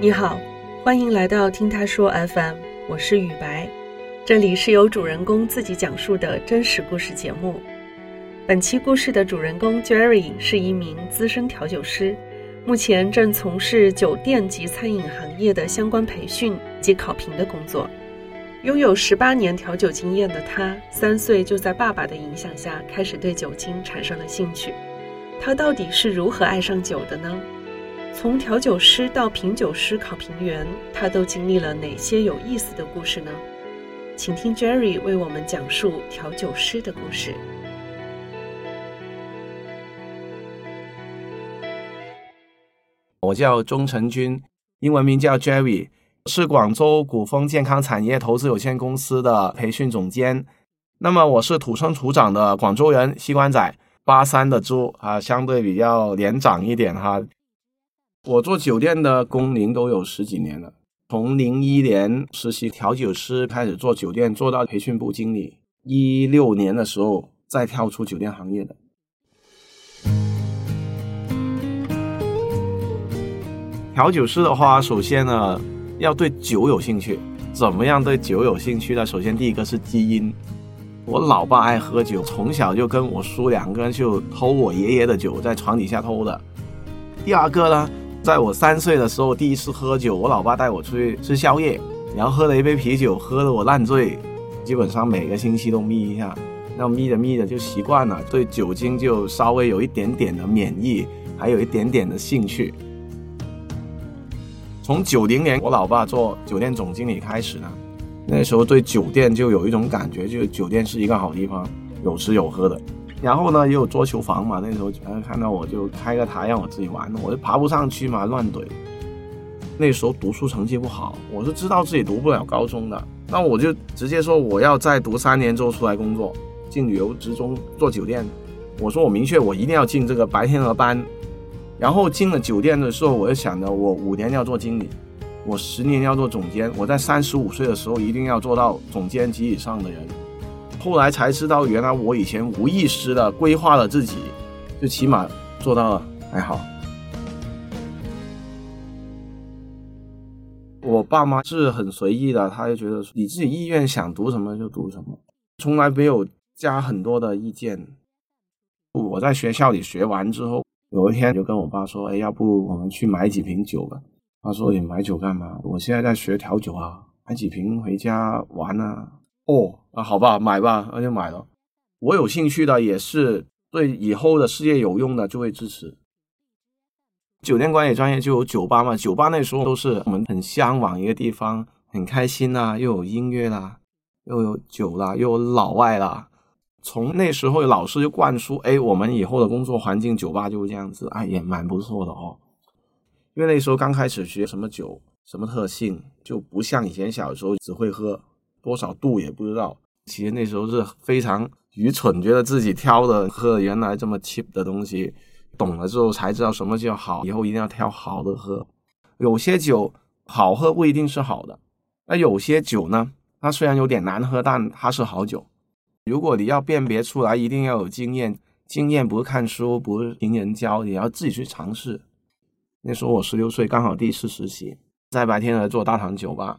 你好，欢迎来到听他说 FM，我是雨白，这里是由主人公自己讲述的真实故事节目。本期故事的主人公 Jerry 是一名资深调酒师，目前正从事酒店及餐饮行业的相关培训及考评的工作。拥有十八年调酒经验的他，三岁就在爸爸的影响下开始对酒精产生了兴趣。他到底是如何爱上酒的呢？从调酒师到品酒师、考评员，他都经历了哪些有意思的故事呢？请听 Jerry 为我们讲述调酒师的故事。我叫钟成军，英文名叫 Jerry，是广州古风健康产业投资有限公司的培训总监。那么我是土生土长的广州人，西关仔，八三的猪啊，相对比较年长一点哈。我做酒店的工龄都有十几年了，从零一年实习调酒师开始做酒店，做到培训部经理，一六年的时候再跳出酒店行业的。调酒师的话，首先呢要对酒有兴趣。怎么样对酒有兴趣呢？首先第一个是基因，我老爸爱喝酒，从小就跟我叔两个人就偷我爷爷的酒，在床底下偷的。第二个呢？在我三岁的时候，第一次喝酒，我老爸带我出去吃宵夜，然后喝了一杯啤酒，喝得我烂醉，基本上每个星期都眯一下，那眯着眯着就习惯了，对酒精就稍微有一点点的免疫，还有一点点的兴趣。从九零年我老爸做酒店总经理开始呢，那时候对酒店就有一种感觉，就是酒店是一个好地方，有吃有喝的。然后呢，也有桌球房嘛。那时候看到我就开个台让我自己玩，我就爬不上去嘛，乱怼。那时候读书成绩不好，我是知道自己读不了高中的，那我就直接说我要再读三年之后出来工作，进旅游职中做酒店。我说我明确我一定要进这个白天鹅班。然后进了酒店的时候，我就想着我五年要做经理，我十年要做总监，我在三十五岁的时候一定要做到总监级以上的人。后来才知道，原来我以前无意识的规划了自己，就起码做到了，还好。我爸妈是很随意的，他就觉得你自己意愿想读什么就读什么，从来没有加很多的意见。我在学校里学完之后，有一天就跟我爸说：“哎，要不我们去买几瓶酒吧？”他说：“你买酒干嘛？我现在在学调酒啊，买几瓶回家玩啊。”哦，啊，好吧，买吧，那就买了。我有兴趣的，也是对以后的事业有用的，就会支持。酒店管理专业就有酒吧嘛，酒吧那时候都是我们很向往一个地方，很开心呐，又有音乐啦，又有酒啦，又有老外啦。从那时候老师就灌输，哎，我们以后的工作环境，酒吧就是这样子，哎，也蛮不错的哦。因为那时候刚开始学什么酒，什么特性，就不像以前小时候只会喝。多少度也不知道，其实那时候是非常愚蠢，觉得自己挑的喝原来这么 cheap 的东西，懂了之后才知道什么叫好，以后一定要挑好的喝。有些酒好喝不一定是好的，那有些酒呢，它虽然有点难喝，但它是好酒。如果你要辨别出来，一定要有经验，经验不是看书，不是听人教，你要自己去尝试。那时候我十六岁，刚好第一次实习，在白天来做大堂酒吧。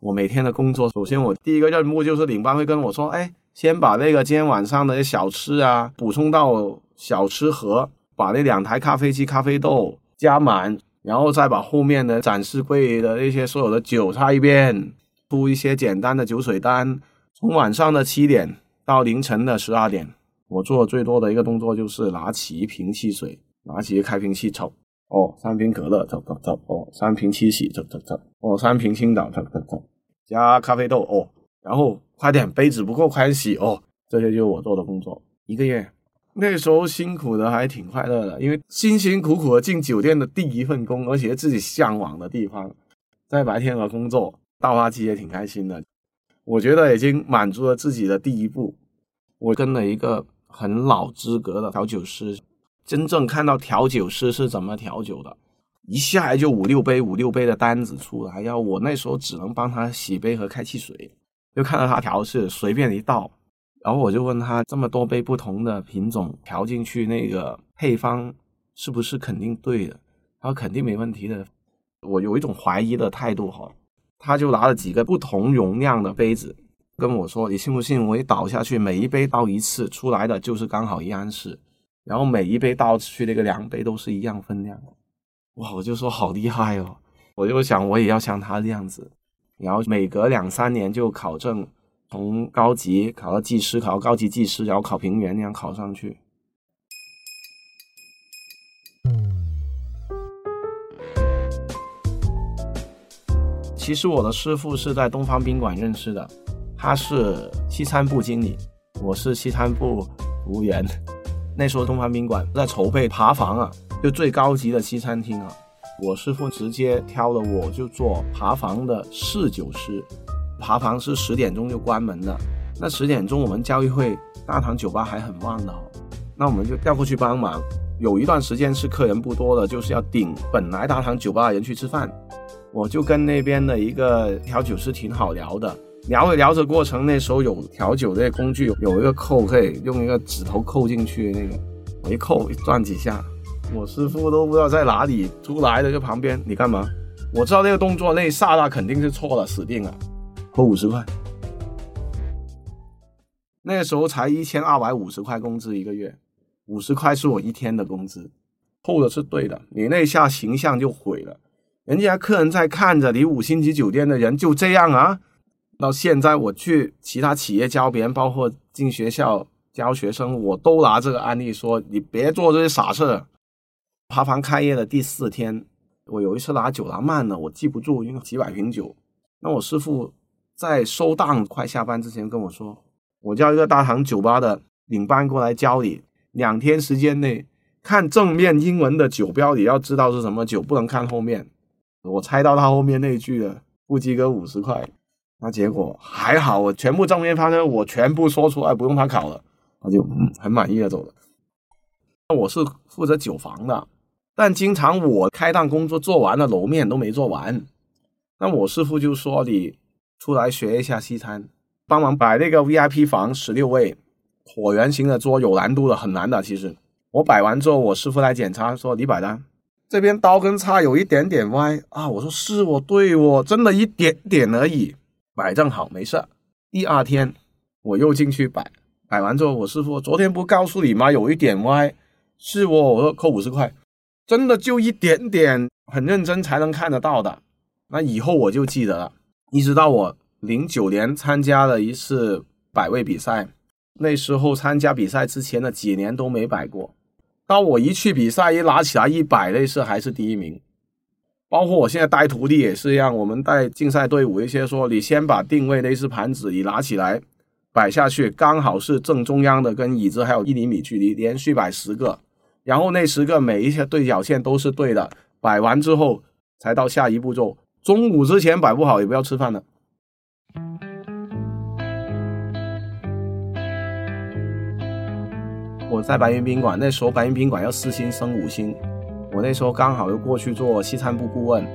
我每天的工作，首先我第一个任务就是领班会跟我说：“哎，先把那个今天晚上的小吃啊补充到小吃盒，把那两台咖啡机咖啡豆加满，然后再把后面的展示柜的那些所有的酒擦一遍，出一些简单的酒水单。从晚上的七点到凌晨的十二点，我做最多的一个动作就是拿起一瓶汽水，拿起开瓶器抽。”哦，三瓶可乐，走走走。哦，三瓶七喜，走走走。哦，三瓶青岛，走走走。加咖啡豆，哦，然后快点，杯子不够，快洗。哦，这些就是我做的工作。一个月，那时候辛苦的还挺快乐的，因为辛辛苦苦的进酒店的第一份工，而且自己向往的地方，在白天鹅工作，倒花机也挺开心的。我觉得已经满足了自己的第一步。我跟了一个很老资格的调酒师。真正看到调酒师是怎么调酒的，一下来就五六杯五六杯的单子出来，要我那时候只能帮他洗杯和开汽水。就看到他调试随便一倒，然后我就问他这么多杯不同的品种调进去，那个配方是不是肯定对的？他说肯定没问题的。我有一种怀疑的态度哈，他就拿了几个不同容量的杯子跟我说：“你信不信？我一倒下去，每一杯倒一次出来的就是刚好一安士，然后每一杯倒去那个量杯都是一样分量。”哇，我就说好厉害哦！我就想我也要像他这样子，然后每隔两三年就考证，从高级考到技师，考到高级技师，然后考评员那样考上去。其实我的师傅是在东方宾馆认识的，他是西餐部经理，我是西餐部服务员。那时候东方宾馆在筹备爬房啊，就最高级的西餐厅啊。我师傅直接挑了我就做爬房的侍酒师。爬房是十点钟就关门的，那十点钟我们交易会大堂酒吧还很旺的哦，那我们就调过去帮忙。有一段时间是客人不多的，就是要顶本来大堂酒吧的人去吃饭。我就跟那边的一个调酒师挺好聊的，聊着聊着过程，那时候有调酒这些工具，有一个扣可以用一个指头扣进去，那个我一扣一转几下，我师傅都不知道在哪里出来的，就旁边你干嘛？我知道那个动作那一刹那肯定是错了，死定了，扣五十块。那时候才一千二百五十块工资一个月，五十块是我一天的工资，扣的是对的，你那下形象就毁了。人家客人在看着你五星级酒店的人就这样啊！到现在我去其他企业教别人，包括进学校教学生，我都拿这个案例说：你别做这些傻事。爬房开业的第四天，我有一次拿酒拿慢了，我记不住，因为几百瓶酒。那我师傅在收档快下班之前跟我说：“我叫一个大堂酒吧的领班过来教你，两天时间内看正面英文的酒标，你要知道是什么酒，不能看后面。”我猜到他后面那句了，不及格五十块。那结果还好，我全部正面发生，我全部说出来，不用他考了，他就嗯很满意的走了。那我是负责酒房的，但经常我开档工作做完了，楼面都没做完。那我师傅就说你出来学一下西餐，帮忙摆那个 VIP 房十六位椭圆形的桌，有难度的，很难的。其实我摆完之后，我师傅来检查说你摆单。这边刀跟叉有一点点歪啊！我说是我对我真的一点点而已，摆正好没事。第二天我又进去摆，摆完之后我师傅昨天不告诉你吗？有一点歪，是我我说扣五十块，真的就一点点，很认真才能看得到的。那以后我就记得了。一直到我零九年参加了一次摆位比赛，那时候参加比赛之前的几年都没摆过。当我一去比赛，一拿起来一摆，那次还是第一名。包括我现在带徒弟也是一样，我们带竞赛队伍一些说，你先把定位那只盘子你拿起来摆下去，刚好是正中央的，跟椅子还有一厘米距离，连续摆十个，然后那十个每一些对角线都是对的，摆完之后才到下一步骤。中午之前摆不好也不要吃饭了。我在白云宾馆，那时候白云宾馆要四星升五星，我那时候刚好又过去做西餐部顾问。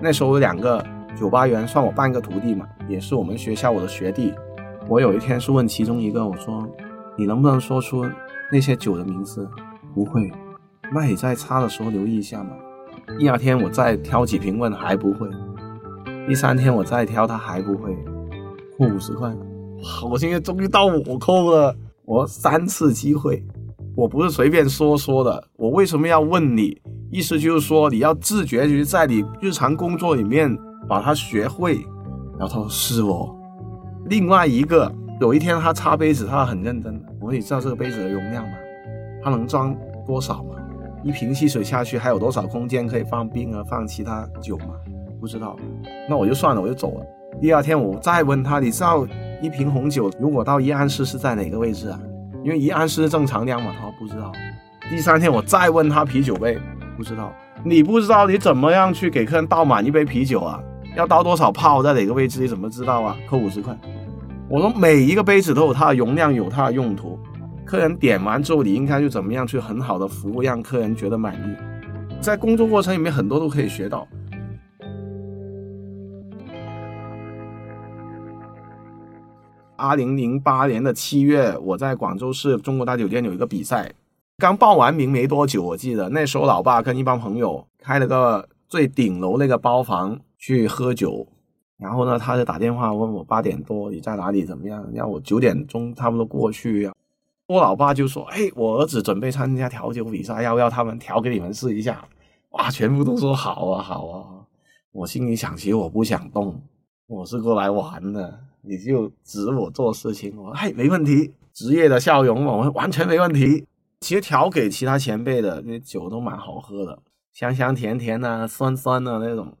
那时候有两个酒吧员算我半个徒弟嘛，也是我们学校我的学弟。我有一天是问其中一个，我说：“你能不能说出那些酒的名字？”不会，那你在擦的时候留意一下嘛。第二天我再挑几瓶问还不会，第三天我再挑他还不会，扣五十块。哇，我现在终于到我扣了，我三次机会。我不是随便说说的，我为什么要问你？意思就是说你要自觉于在你日常工作里面把它学会。然后他说是哦。另外一个，有一天他擦杯子，他很认真。我说你知道这个杯子的容量吗？它能装多少吗？一瓶汽水下去还有多少空间可以放冰啊放其他酒吗？不知道。那我就算了，我就走了。第二天我再问他，你知道一瓶红酒如果到一安士是在哪个位置啊？因为一安是正常量嘛，他说不知道。第三天我再问他啤酒杯，不知道。你不知道你怎么样去给客人倒满一杯啤酒啊？要倒多少泡，在哪个位置，你怎么知道啊？扣五十块。我说每一个杯子都有它的容量，有它的用途。客人点完之后，你应该就怎么样去很好的服务，让客人觉得满意。在工作过程里面，很多都可以学到。二零零八年的七月，我在广州市中国大酒店有一个比赛，刚报完名没多久，我记得那时候老爸跟一帮朋友开了个最顶楼那个包房去喝酒，然后呢，他就打电话问我八点多你在哪里怎么样，让我九点钟差不多过去呀。我老爸就说：“哎，我儿子准备参加调酒比赛，要不要他们调给你们试一下？”哇，全部都说好啊，好啊。我心里想，其实我不想动，我是过来玩的。你就指我做事情，我说哎没问题，职业的笑容，我完全没问题。其实调给其他前辈的那酒都蛮好喝的，香香甜甜的，酸酸的那种。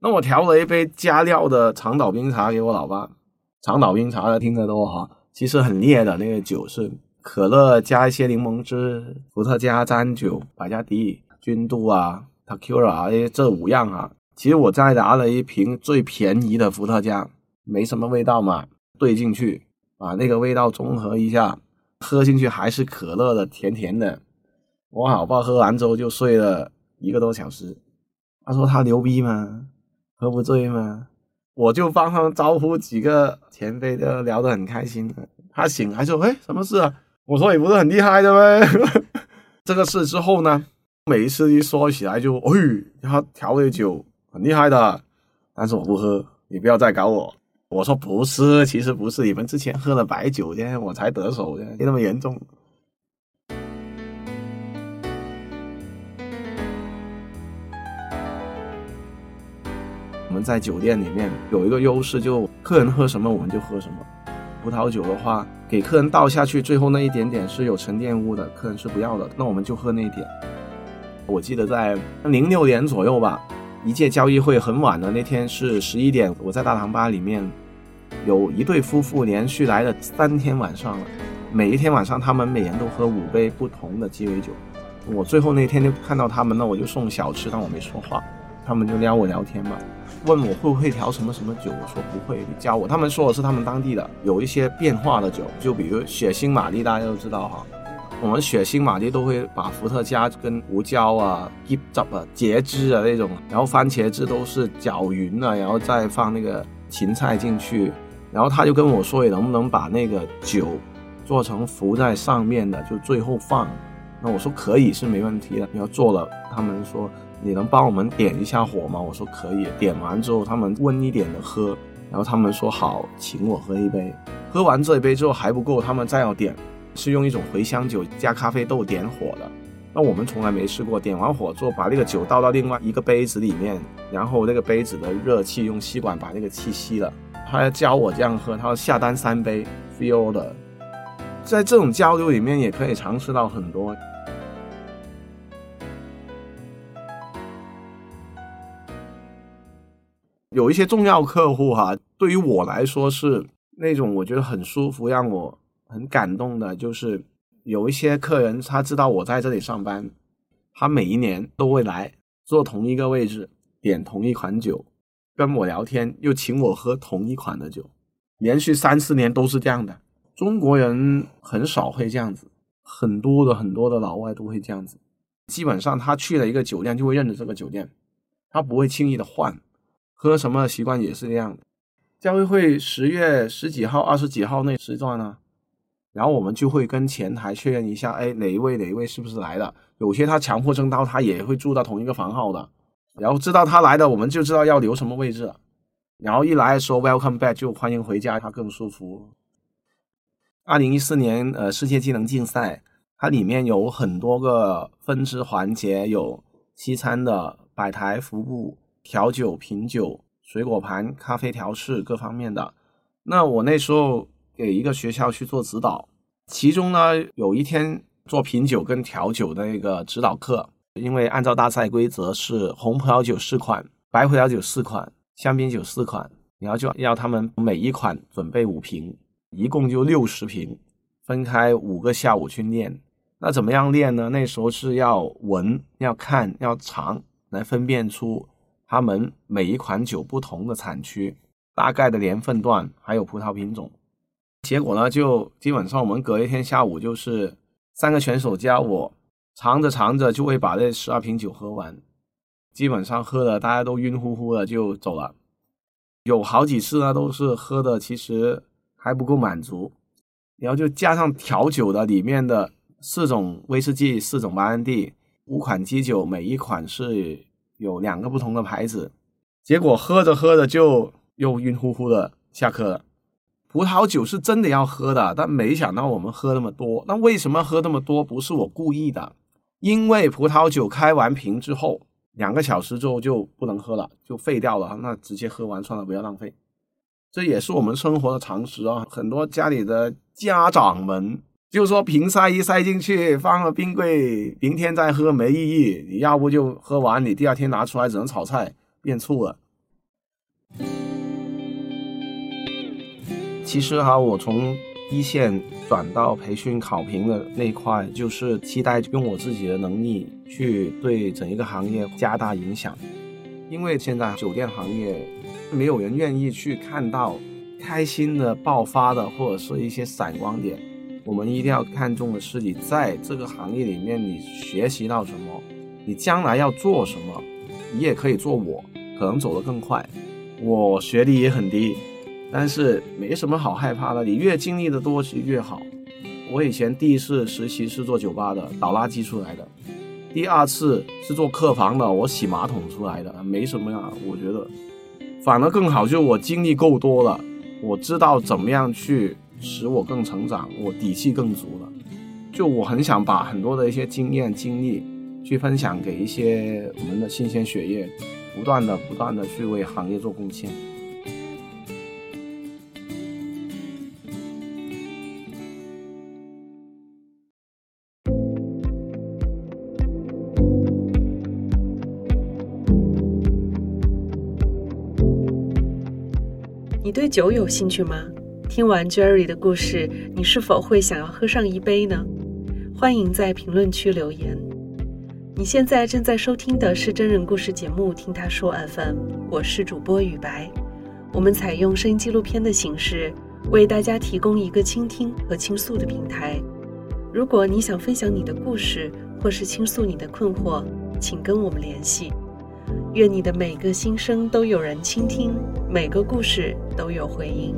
那我调了一杯加料的长岛冰茶给我老爸，长岛冰茶的听得多哈，其实很烈的那个酒是。可乐加一些柠檬汁，伏特加、沾酒、百加迪、君度啊、t a k u r a 这五样啊。其实我再拿了一瓶最便宜的伏特加，没什么味道嘛，兑进去，把那个味道中和一下，喝进去还是可乐的，甜甜的。我老爸喝完之后就睡了一个多小时，他说他牛逼吗？喝不醉吗？我就帮他招呼几个前辈，都聊得很开心。他醒来说：“哎，什么事啊？”我说你不是很厉害的吗？这个事之后呢，每一次一说起来就，哎，他调的酒很厉害的，但是我不喝，你不要再搞我。我说不是，其实不是，你们之前喝了白酒的，我才得手的，没那么严重。我们在酒店里面有一个优势，就客人喝什么我们就喝什么。葡萄酒的话，给客人倒下去，最后那一点点是有沉淀物的，客人是不要的，那我们就喝那一点。我记得在零六年左右吧，一届交易会很晚的那天是十一点，我在大堂吧里面，有一对夫妇连续来了三天晚上了，每一天晚上他们每人都喝五杯不同的鸡尾酒。我最后那天就看到他们，那我就送小吃，但我没说话，他们就撩我聊天嘛。问我会不会调什么什么酒，我说不会，你教我。他们说的是他们当地的有一些变化的酒，就比如血腥玛丽，大家都知道哈。我们血腥玛丽都会把伏特加跟胡椒啊、一汁啊、茄汁啊那种，然后番茄汁都是搅匀了，然后再放那个芹菜进去。然后他就跟我说，你能不能把那个酒做成浮在上面的，就最后放。那我说可以，是没问题的。你要做了，他们说。你能帮我们点一下火吗？我说可以。点完之后，他们温一点的喝，然后他们说好，请我喝一杯。喝完这一杯之后还不够，他们再要点，是用一种茴香酒加咖啡豆点火的。那我们从来没试过。点完火之后，把那个酒倒到另外一个杯子里面，然后那个杯子的热气用吸管把那个气吸了。他要教我这样喝，他说下单三杯，feel 的。在这种交流里面，也可以尝试到很多。有一些重要客户哈，对于我来说是那种我觉得很舒服、让我很感动的，就是有一些客人他知道我在这里上班，他每一年都会来坐同一个位置，点同一款酒，跟我聊天，又请我喝同一款的酒，连续三四年都是这样的。中国人很少会这样子，很多的很多的老外都会这样子，基本上他去了一个酒店就会认得这个酒店，他不会轻易的换。喝什么习惯也是这样的。交易会十月十几号、二十几号那时段呢，然后我们就会跟前台确认一下，哎，哪一位哪一位是不是来的？有些他强迫症到他也会住到同一个房号的，然后知道他来的，我们就知道要留什么位置。然后一来说 welcome back 就欢迎回家，他更舒服。二零一四年呃世界技能竞赛，它里面有很多个分支环节，有西餐的摆台服务。调酒、品酒、水果盘、咖啡调试各方面的。那我那时候给一个学校去做指导，其中呢有一天做品酒跟调酒的那个指导课，因为按照大赛规则是红葡萄酒四款，白葡萄酒四款，香槟酒四款，然后就要他们每一款准备五瓶，一共就六十瓶，分开五个下午去练。那怎么样练呢？那时候是要闻、要看、要尝，来分辨出。他们每一款酒不同的产区、大概的年份段，还有葡萄品种。结果呢，就基本上我们隔一天下午就是三个选手加我，尝着尝着就会把这十二瓶酒喝完，基本上喝的大家都晕乎乎的就走了。有好几次呢，都是喝的其实还不够满足，然后就加上调酒的里面的四种威士忌、四种白兰地、五款基酒，每一款是有两个不同的牌子，结果喝着喝着就又晕乎乎的下课了。葡萄酒是真的要喝的，但没想到我们喝那么多。那为什么喝那么多？不是我故意的，因为葡萄酒开完瓶之后，两个小时之后就不能喝了，就废掉了。那直接喝完算了，不要浪费。这也是我们生活的常识啊。很多家里的家长们就说瓶塞一塞进去，放了冰柜，明天再喝没意义。你要不就喝完，你第二天拿出来只能炒菜变醋了。其实哈，我从一线转到培训考评的那块，就是期待用我自己的能力去对整一个行业加大影响。因为现在酒店行业没有人愿意去看到开心的爆发的，或者是一些闪光点。我们一定要看重的是你在这个行业里面你学习到什么，你将来要做什么，你也可以做我，可能走得更快。我学历也很低。但是没什么好害怕的，你越经历的多，其实越好。我以前第一次实习是做酒吧的，倒垃圾出来的；第二次是做客房的，我洗马桶出来的，没什么呀。我觉得反而更好，就我经历够多了，我知道怎么样去使我更成长，我底气更足了。就我很想把很多的一些经验经历去分享给一些我们的新鲜血液，不断的不断的去为行业做贡献。酒有兴趣吗？听完 Jerry 的故事，你是否会想要喝上一杯呢？欢迎在评论区留言。你现在正在收听的是真人故事节目《听他说 FM》，我是主播雨白。我们采用声音纪录片的形式，为大家提供一个倾听和倾诉的平台。如果你想分享你的故事，或是倾诉你的困惑，请跟我们联系。愿你的每个心声都有人倾听，每个故事都有回音。